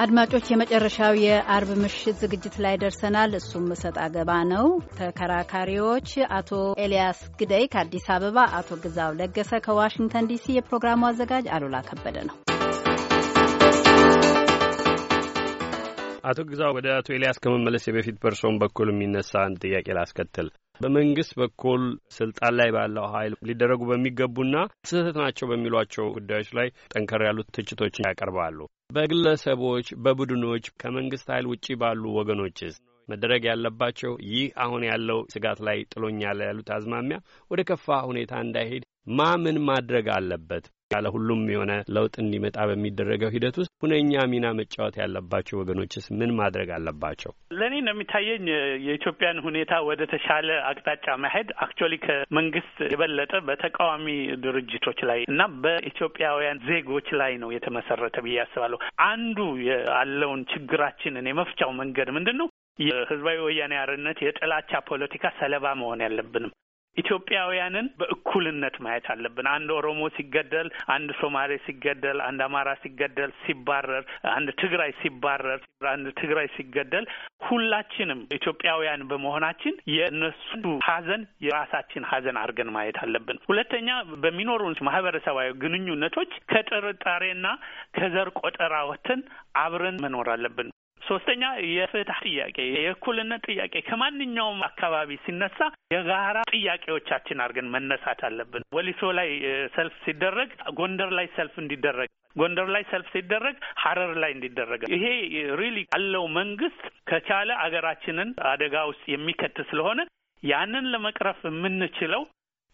አድማጮች የመጨረሻው የአርብ ምሽት ዝግጅት ላይ ደርሰናል። እሱም እሰጥ አገባ ነው። ተከራካሪዎች አቶ ኤልያስ ግደይ ከአዲስ አበባ፣ አቶ ግዛው ለገሰ ከዋሽንግተን ዲሲ፣ የፕሮግራሙ አዘጋጅ አሉላ ከበደ ነው። አቶ ግዛው ወደ አቶ ኤልያስ ከመመለስ በፊት በእርስዎም በኩል የሚነሳ አንድ ጥያቄ ላስከትል። በመንግስት በኩል ስልጣን ላይ ባለው ኃይል ሊደረጉ በሚገቡና ስህተት ናቸው በሚሏቸው ጉዳዮች ላይ ጠንከር ያሉት ትችቶችን ያቀርባሉ። በግለሰቦች፣ በቡድኖች ከመንግስት ኃይል ውጪ ባሉ ወገኖችስ መደረግ ያለባቸው ይህ አሁን ያለው ስጋት ላይ ጥሎኛል ያሉት አዝማሚያ ወደ ከፋ ሁኔታ እንዳይሄድ ማ ምን ማድረግ አለበት? ያለ ሁሉም የሆነ ለውጥ እንዲመጣ በሚደረገው ሂደት ውስጥ ሁነኛ ሚና መጫወት ያለባቸው ወገኖችስ ምን ማድረግ አለባቸው? ለእኔ እንደሚታየኝ የኢትዮጵያን ሁኔታ ወደ ተሻለ አቅጣጫ መሄድ actually ከመንግስት የበለጠ በተቃዋሚ ድርጅቶች ላይ እና በኢትዮጵያውያን ዜጎች ላይ ነው የተመሰረተ ብዬ አስባለሁ። አንዱ ያለውን ችግራችንን የመፍቻው መንገድ ምንድን ነው? የህዝባዊ ወያኔ ሓርነት የጥላቻ ፖለቲካ ሰለባ መሆን ያለብንም ኢትዮጵያውያንን በእኩልነት ማየት አለብን። አንድ ኦሮሞ ሲገደል፣ አንድ ሶማሌ ሲገደል፣ አንድ አማራ ሲገደል፣ ሲባረር፣ አንድ ትግራይ ሲባረር፣ አንድ ትግራይ ሲገደል ሁላችንም ኢትዮጵያውያን በመሆናችን የእነሱ ሀዘን የራሳችን ሀዘን አድርገን ማየት አለብን። ሁለተኛ በሚኖሩን ማህበረሰባዊ ግንኙነቶች ከጥርጣሬና ከዘር ቆጠራ ወጥተን አብረን መኖር አለብን። ሶስተኛ የፍትህ ጥያቄ የእኩልነት ጥያቄ ከማንኛውም አካባቢ ሲነሳ የጋራ ጥያቄዎቻችን አድርገን መነሳት አለብን። ወሊሶ ላይ ሰልፍ ሲደረግ ጎንደር ላይ ሰልፍ እንዲደረግ ጎንደር ላይ ሰልፍ ሲደረግ ሀረር ላይ እንዲደረግ ይሄ really ያለው መንግስት ከቻለ አገራችንን አደጋ ውስጥ የሚከት ስለሆነ ያንን ለመቅረፍ የምንችለው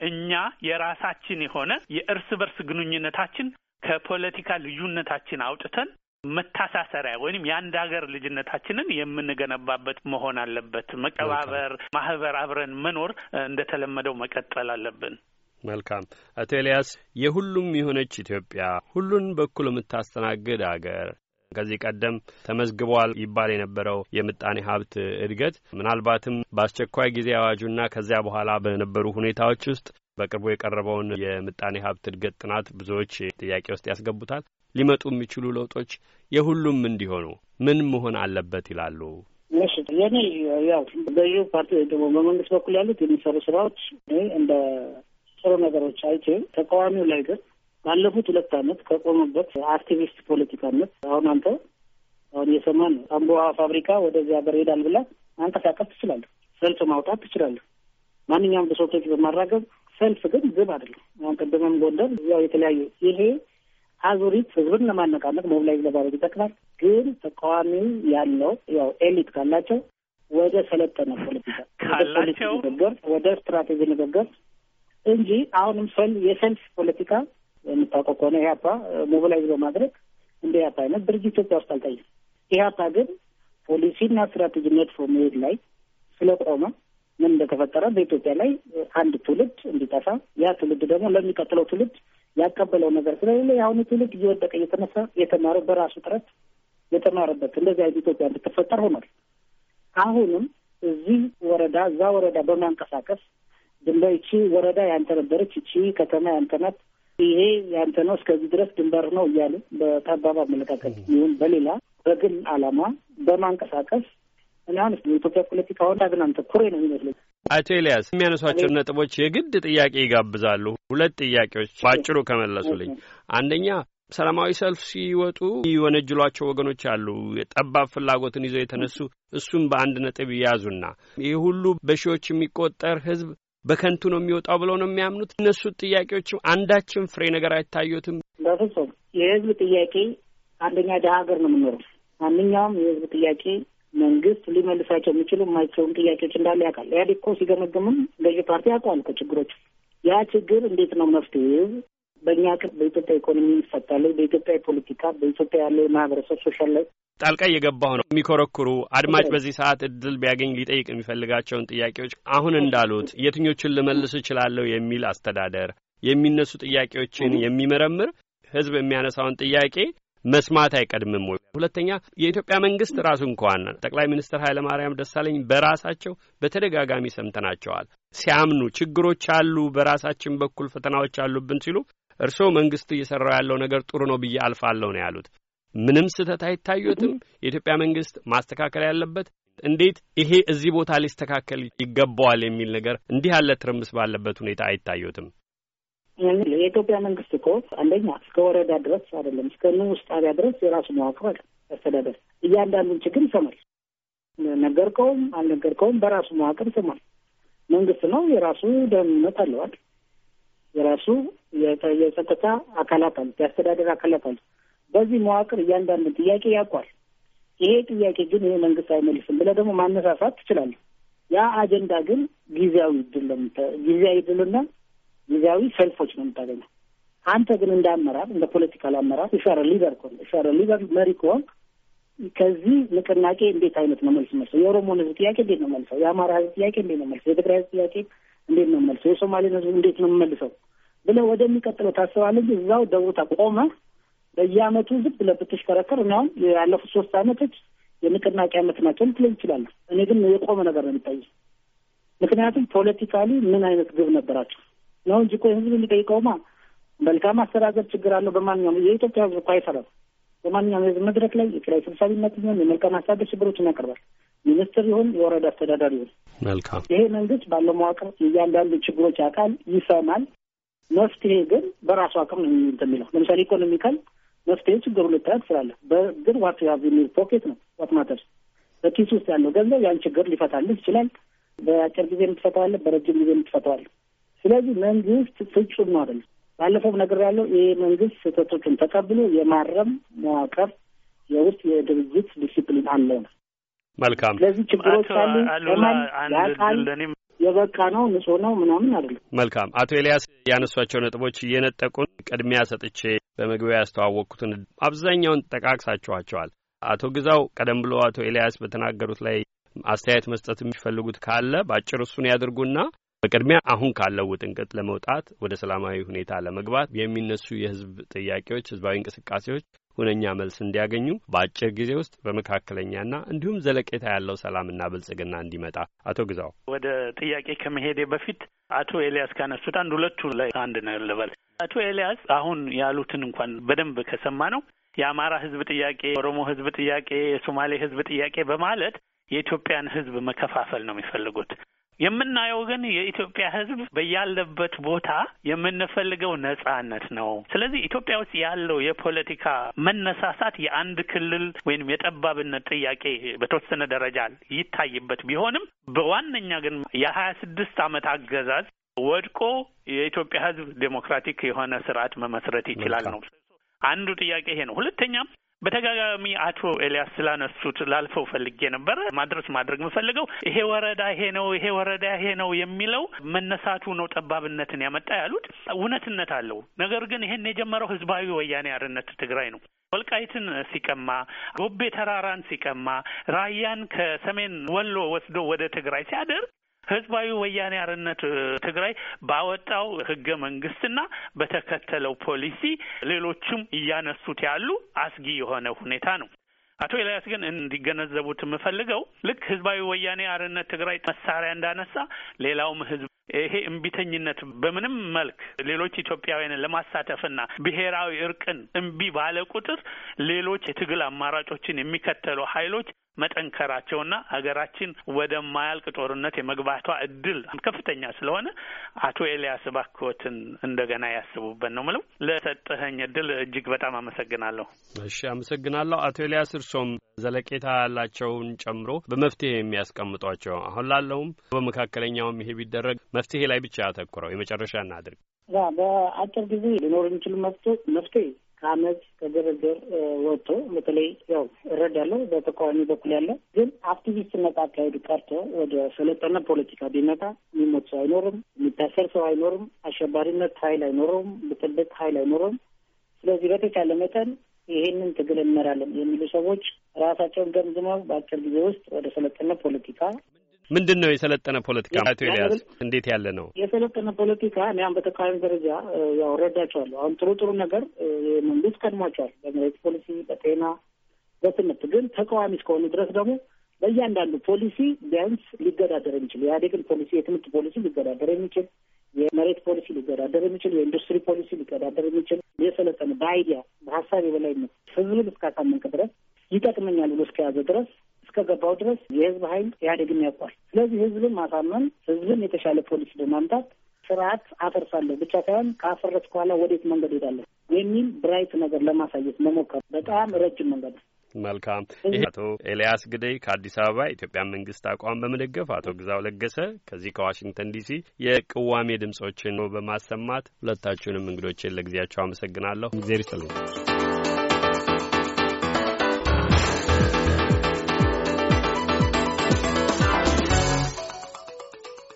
እኛ የራሳችን የሆነ የእርስ በርስ ግንኙነታችን ከፖለቲካ ልዩነታችን አውጥተን መታሳሰሪያ ወይም የአንድ ሀገር ልጅነታችንን የምንገነባበት መሆን አለበት። መቀባበር፣ ማህበር፣ አብረን መኖር እንደተለመደው መቀጠል አለብን። መልካም አቶ ኤልያስ፣ የሁሉም የሆነች ኢትዮጵያ ሁሉን በኩል የምታስተናግድ አገር ከዚህ ቀደም ተመዝግቧል ይባል የነበረው የምጣኔ ሀብት እድገት ምናልባትም በአስቸኳይ ጊዜ አዋጁና ከዚያ በኋላ በነበሩ ሁኔታዎች ውስጥ በቅርቡ የቀረበውን የምጣኔ ሀብት እድገት ጥናት ብዙዎች ጥያቄ ውስጥ ያስገቡታል። ሊመጡ የሚችሉ ለውጦች የሁሉም እንዲሆኑ ምን መሆን አለበት ይላሉ? እሺ የኔ ያው በዩ ፓርቲ ወይ ደግሞ በመንግስት በኩል ያሉት የሚሰሩ ስራዎች እንደ ጥሩ ነገሮች አይቼ ተቃዋሚው ላይ ግን ባለፉት ሁለት ዓመት ከቆመበት አክቲቪስት ፖለቲካነት አሁን አንተ አሁን እየሰማን ነው። አምቦ ፋብሪካ ወደዚህ ሀገር ሄዳል ብላ አንቀሳቀስ ትችላለህ። ሰልፍ ማውጣት ትችላለህ። ማንኛውም ብሶቶች በማራገብ ሰልፍ ግን ግብ አይደለም። አሁን ቅድምም ጎንደር ያው የተለያዩ ይሄ አዙሪት ህዝብን ለማነቃነቅ mobilize ለማድረግ ይጠቅማል። ግን ተቃዋሚው ያለው ያው elite ካላቸው ወደ ሰለጠነ ፖለቲካ ካላቸው ንግግር ወደ ስትራቴጂ ንግግር እንጂ አሁንም ሰል የሰልፍ ፖለቲካ የምታውቀው ከሆነ ኢህአፓ mobilize በማድረግ እንደ ኢህአፓ አይነት ድርጅት ኢትዮጵያ ውስጥ አልታየም። ኢህአፓ ግን ፖሊሲና ስትራቴጂ ነድፎ መሄድ ላይ ስለቆመ ምን እንደተፈጠረ በኢትዮጵያ ላይ አንድ ትውልድ እንዲጠፋ ያ ትውልድ ደግሞ ለሚቀጥለው ትውልድ ያቀበለው ነገር ስለሌለ የአሁኑ ትውልድ እየወደቀ እየተነሳ የተማረው በራሱ ጥረት የተማረበት እንደዚህ አይነት ኢትዮጵያ እንድትፈጠር ሆኗል። አሁንም እዚህ ወረዳ እዛ ወረዳ በማንቀሳቀስ ድንበር ይቺ ወረዳ ያንተ ነበረች፣ ይቺ ከተማ ያንተ ናት፣ ይሄ ያንተ ነው፣ እስከዚህ ድረስ ድንበር ነው እያሉ በጠባብ አመለካከት ይሁን በሌላ በግል ዓላማ በማንቀሳቀስ እና አሁን የኢትዮጵያ ፖለቲካ አሁን አንተ ኩሬ ነው የሚመስለኝ። አቶ ኤልያስ የሚያነሷቸው ነጥቦች የግድ ጥያቄ ይጋብዛሉ። ሁለት ጥያቄዎች በአጭሩ ከመለሱልኝ፣ አንደኛ ሰላማዊ ሰልፍ ሲወጡ የወነጅሏቸው ወገኖች አሉ፣ የጠባብ ፍላጎትን ይዘው የተነሱ እሱም በአንድ ነጥብ ይያዙና ይህ ሁሉ በሺዎች የሚቆጠር ህዝብ በከንቱ ነው የሚወጣው ብለው ነው የሚያምኑት። እነሱት ጥያቄዎችም አንዳችም ፍሬ ነገር አይታዩትም። በፍጹም የህዝብ ጥያቄ አንደኛ ደሀ ሀገር ነው የምኖረው። ማንኛውም የህዝብ ጥያቄ መንግስት ሊመልሳቸው የሚችሉ የማይቸውም ጥያቄዎች እንዳለ ያውቃል። ኢህአዴግ እኮ ሲገመግምም ገዢ ፓርቲ ያውቀዋል እኮ ችግሮች። ያ ችግር እንዴት ነው መፍትሄው? በእኛ ቅር በኢትዮጵያ ኢኮኖሚ ይፈታል፣ በኢትዮጵያ ፖለቲካ፣ በኢትዮጵያ ያለው የማህበረሰብ social ላይ ጣልቃ እየገባሁ ነው የሚኮረኩሩ አድማጭ በዚህ ሰዓት እድል ቢያገኝ ሊጠይቅ የሚፈልጋቸውን ጥያቄዎች አሁን እንዳሉት የትኞቹን ልመልስ እችላለሁ የሚል አስተዳደር የሚነሱ ጥያቄዎችን የሚመረምር ህዝብ የሚያነሳውን ጥያቄ መስማት አይቀድምም ወይ? ሁለተኛ የኢትዮጵያ መንግስት ራሱ እንኳን ጠቅላይ ሚኒስትር ኃይለ ማርያም ደሳለኝ በራሳቸው በተደጋጋሚ ሰምተናቸዋል ሲያምኑ ችግሮች አሉ፣ በራሳችን በኩል ፈተናዎች አሉብን ሲሉ እርስዎ መንግስት እየሰራው ያለው ነገር ጥሩ ነው ብዬ አልፋለሁ ነው ያሉት። ምንም ስህተት አይታዩትም? የኢትዮጵያ መንግስት ማስተካከል ያለበት እንዴት ይሄ እዚህ ቦታ ሊስተካከል ይገባዋል የሚል ነገር እንዲህ ያለ ትርምስ ባለበት ሁኔታ አይታዩትም? የኢትዮጵያ መንግስት እኮ አንደኛ እስከ ወረዳ ድረስ አይደለም እስከ ንዑስ ጣቢያ ድረስ የራሱ መዋቅር አለ። አስተዳደር እያንዳንዱን ችግር ይሰማል። ነገርከውም አልነገርከውም በራሱ መዋቅር ይሰማል። መንግስት ነው። የራሱ ደህንነት አለዋል። የራሱ የጸጥታ አካላት አሉት። የአስተዳደር አካላት አሉት። በዚህ መዋቅር እያንዳንዱ ጥያቄ ያውቋል። ይሄ ጥያቄ ግን ይሄ መንግስት አይመልስም ብለህ ደግሞ ማነሳሳት ትችላለህ። ያ አጀንዳ ግን ጊዜያዊ ድል ጊዜያዊ ድልና ጊዜያዊ ሰልፎች ነው የምታገኘው። አንተ ግን እንደ አመራር እንደ political አመራር የሻረ leader ከሆነ የሻረ leader መሪ ከሆንክ ከዚህ ንቅናቄ እንዴት አይነት ነው መልስ መልሰው? የኦሮሞን ህዝብ ጥያቄ እንዴት ነው መልሰው? የአማራ ህዝብ ጥያቄ እንዴት ነው መልሰው? የትግራይ ህዝብ ጥያቄ እንዴት ነው መልሰው? የሶማሌን ህዝብ እንዴት ነው መልሰው ብለህ ወደሚቀጥለው ታስባለህ እንጂ እዛው ደውታ ቆመ በየአመቱ ዝም ብለህ ብትሽከረከር እና አሁን ያለፉት ሶስት አመቶች የንቅናቄ አመት ናቸው ልትለኝ ይችላለህ። እኔ ግን የቆመ ነገር ነው የሚታየኝ። ምክንያቱም politically ምን አይነት ግብ ነበራቸው ነው እንጂ እኮ ህዝብ የሚጠይቀውማ መልካም አስተዳደር ችግር አለው። በማንኛውም የኢትዮጵያ ህዝብ እኮ አይፈራም። በማንኛውም የህዝብ መድረክ ላይ የኪራይ ሰብሳቢነት ይሆን የመልካም አስተዳደር ችግሮችን ያቀርባል። ሚኒስትር ይሁን የወረዳ አስተዳዳሪ ይሁን መልካም ይሄ መንግስት ባለው መዋቅር የእያንዳንዱ ችግሮች ያውቃል፣ ይሰማል። መፍትሄ ግን በራሱ አቅም ነው የሚለው ለምሳሌ economical መፍትሄ ችግሩ ልታያት ትችላለህ። ግን what have in your pocket ነው what matters በኪስ ውስጥ ያለው ገንዘብ ያን ችግር ሊፈታልህ ይችላል። በአጭር ጊዜ የምትፈታዋለህ፣ በረጅም ጊዜ የምትፈታዋለህ። ስለዚህ መንግስት ፍጹም ነው አይደለም። ባለፈው ነገር ያለው ይህ መንግስት ስህተቶችን ተቀብሎ የማረም መዋቅር የውስጥ የድርጅት ዲሲፕሊን አለው ነው። መልካም ስለዚህ ችግሮች አሉ ለማን ያውቃል። ለእኔም የበቃ ነው ንጹህ ነው ምናምን አይደለም። መልካም አቶ ኤልያስ ያነሷቸው ነጥቦች እየነጠቁን ቅድሚያ ሰጥቼ በመግቢያ ያስተዋወቅኩትን አብዛኛውን ጠቃቅሳችኋቸዋል። አቶ ግዛው ቀደም ብሎ አቶ ኤልያስ በተናገሩት ላይ አስተያየት መስጠት የሚፈልጉት ካለ በአጭር እሱን ያድርጉና በቅድሚያ አሁን ካለው ውጥንቅጥ ለመውጣት ወደ ሰላማዊ ሁኔታ ለመግባት የሚነሱ የህዝብ ጥያቄዎች፣ ህዝባዊ እንቅስቃሴዎች ሁነኛ መልስ እንዲያገኙ በአጭር ጊዜ ውስጥ በመካከለኛና እንዲሁም ዘለቄታ ያለው ሰላምና ብልጽግና እንዲመጣ አቶ ግዛው ወደ ጥያቄ ከመሄዴ በፊት አቶ ኤልያስ ካነሱት አንድ ሁለቱ ላይ አንድ ነገር ልበል። አቶ ኤልያስ አሁን ያሉትን እንኳን በደንብ ከሰማ ነው የአማራ ህዝብ ጥያቄ፣ የኦሮሞ ህዝብ ጥያቄ፣ የሶማሌ ህዝብ ጥያቄ በማለት የኢትዮጵያን ህዝብ መከፋፈል ነው የሚፈልጉት። የምናየው ግን የኢትዮጵያ ህዝብ በያለበት ቦታ የምንፈልገው ነጻነት ነው። ስለዚህ ኢትዮጵያ ውስጥ ያለው የፖለቲካ መነሳሳት የአንድ ክልል ወይም የጠባብነት ጥያቄ በተወሰነ ደረጃ ይታይበት ቢሆንም በዋነኛ ግን የሀያ ስድስት ዓመት አገዛዝ ወድቆ የኢትዮጵያ ህዝብ ዴሞክራቲክ የሆነ ስርዓት መመስረት ይችላል ነው አንዱ ጥያቄ ይሄ ነው። ሁለተኛም በተጋጋሚ አቶ ኤልያስ ስላነሱት ላልፈው ፈልጌ ነበረ ማድረስ ማድረግ የምፈልገው ይሄ ወረዳ ይሄ ነው ይሄ ወረዳ ይሄ ነው የሚለው መነሳቱ ነው ጠባብነትን ያመጣ ያሉት እውነትነት አለው። ነገር ግን ይሄን የጀመረው ህዝባዊ ወያኔ ሓርነት ትግራይ ነው። ወልቃይትን ሲቀማ፣ ጎቤ ተራራን ሲቀማ፣ ራያን ከሰሜን ወሎ ወስዶ ወደ ትግራይ ሲያደርግ ህዝባዊ ወያኔ ሓርነት ትግራይ ባወጣው ህገ መንግስትና በተከተለው ፖሊሲ ሌሎችም እያነሱት ያሉ አስጊ የሆነ ሁኔታ ነው። አቶ ኤልያስ ግን እንዲገነዘቡት የምፈልገው ልክ ህዝባዊ ወያኔ ሓርነት ትግራይ መሳሪያ እንዳነሳ ሌላውም ህዝብ ይሄ እምቢተኝነት በምንም መልክ ሌሎች ኢትዮጵያውያንን ለማሳተፍና ብሔራዊ እርቅን እምቢ ባለ ቁጥር ሌሎች የትግል አማራጮችን የሚከተሉ ኃይሎች መጠንከራቸውና ሀገራችን ወደማያልቅ ጦርነት የመግባቷ እድል ከፍተኛ ስለሆነ አቶ ኤልያስ እባክዎትን እንደገና ያስቡበት ነው ምለው። ለሰጠኸኝ እድል እጅግ በጣም አመሰግናለሁ። እሺ፣ አመሰግናለሁ አቶ ኤልያስ። እርሶም ዘለቄታ ያላቸውን ጨምሮ በመፍትሄ የሚያስቀምጧቸው አሁን ላለውም በመካከለኛውም ይሄ ቢደረግ መፍትሄ ላይ ብቻ ያተኩረው የመጨረሻ እናድርግ። በአጭር ጊዜ ሊኖር የሚችሉ መፍትሄ ከአመት ከግርግር ወጥቶ በተለይ ያው እረዳለሁ በተቃዋሚ በኩል ያለው ግን አክቲቪስትነት አካሄዱ ቀርቶ ወደ ሰለጠነ ፖለቲካ ቢመጣ የሚሞት ሰው አይኖርም፣ የሚታሰር ሰው አይኖርም፣ አሸባሪነት ኃይል አይኖረውም፣ ብጥብጥ ኃይል አይኖረውም። ስለዚህ በተቻለ መጠን ይሄንን ትግል እንመራለን የሚሉ ሰዎች ራሳቸውን ገምዝመው በአጭር ጊዜ ውስጥ ወደ ሰለጠነ ፖለቲካ ምንድን ነው የሰለጠነ ፖለቲካ? አቶ ኤልያስ እንዴት ያለ ነው የሰለጠነ ፖለቲካ? እኔም በተቃዋሚ ደረጃ ያው እረዳቸዋለሁ። አሁን ጥሩ ጥሩ ነገር መንግስት ቀድሟቸዋል፣ በመሬት ፖሊሲ፣ በጤና፣ በትምህርት። ግን ተቃዋሚ እስከሆኑ ድረስ ደግሞ በእያንዳንዱ ፖሊሲ ቢያንስ ሊገዳደር የሚችል የኢህአዴግን ፖሊሲ የትምህርት ፖሊሲ ሊገዳደር የሚችል የመሬት ፖሊሲ ሊገዳደር የሚችል የኢንዱስትሪ ፖሊሲ ሊገዳደር የሚችል የሰለጠነ በ idea በሀሳብ የበላይነት ህዝብን እስካሳመንክ ድረስ ይጠቅመኛል ብሎ እስከያዘ ድረስ እስከገባው ድረስ የህዝብ ኃይል ኢህአዴግን ያውቋል። ስለዚህ ህዝብን ማሳመን ህዝብን የተሻለ ፖሊሲ በማምጣት ስርዓት አፈርሳለሁ ብቻ ሳይሆን ካፈረስኩ በኋላ ወዴት መንገድ ሄዳለሁ የሚል bright ነገር ለማሳየት መሞከር በጣም ረጅም መንገድ ነው። መልካም። ይህ አቶ ኤልያስ ግደይ ከአዲስ አበባ የኢትዮጵያ መንግስት አቋም በመደገፍ አቶ ግዛው ለገሰ ከዚህ ከዋሽንግተን ዲሲ የተቃውሞ ድምጾችን በማሰማት ሁለታችሁንም እንግዶችን ለጊዜያቸው አመሰግናለሁ። እግዜር ይስጥልኝ።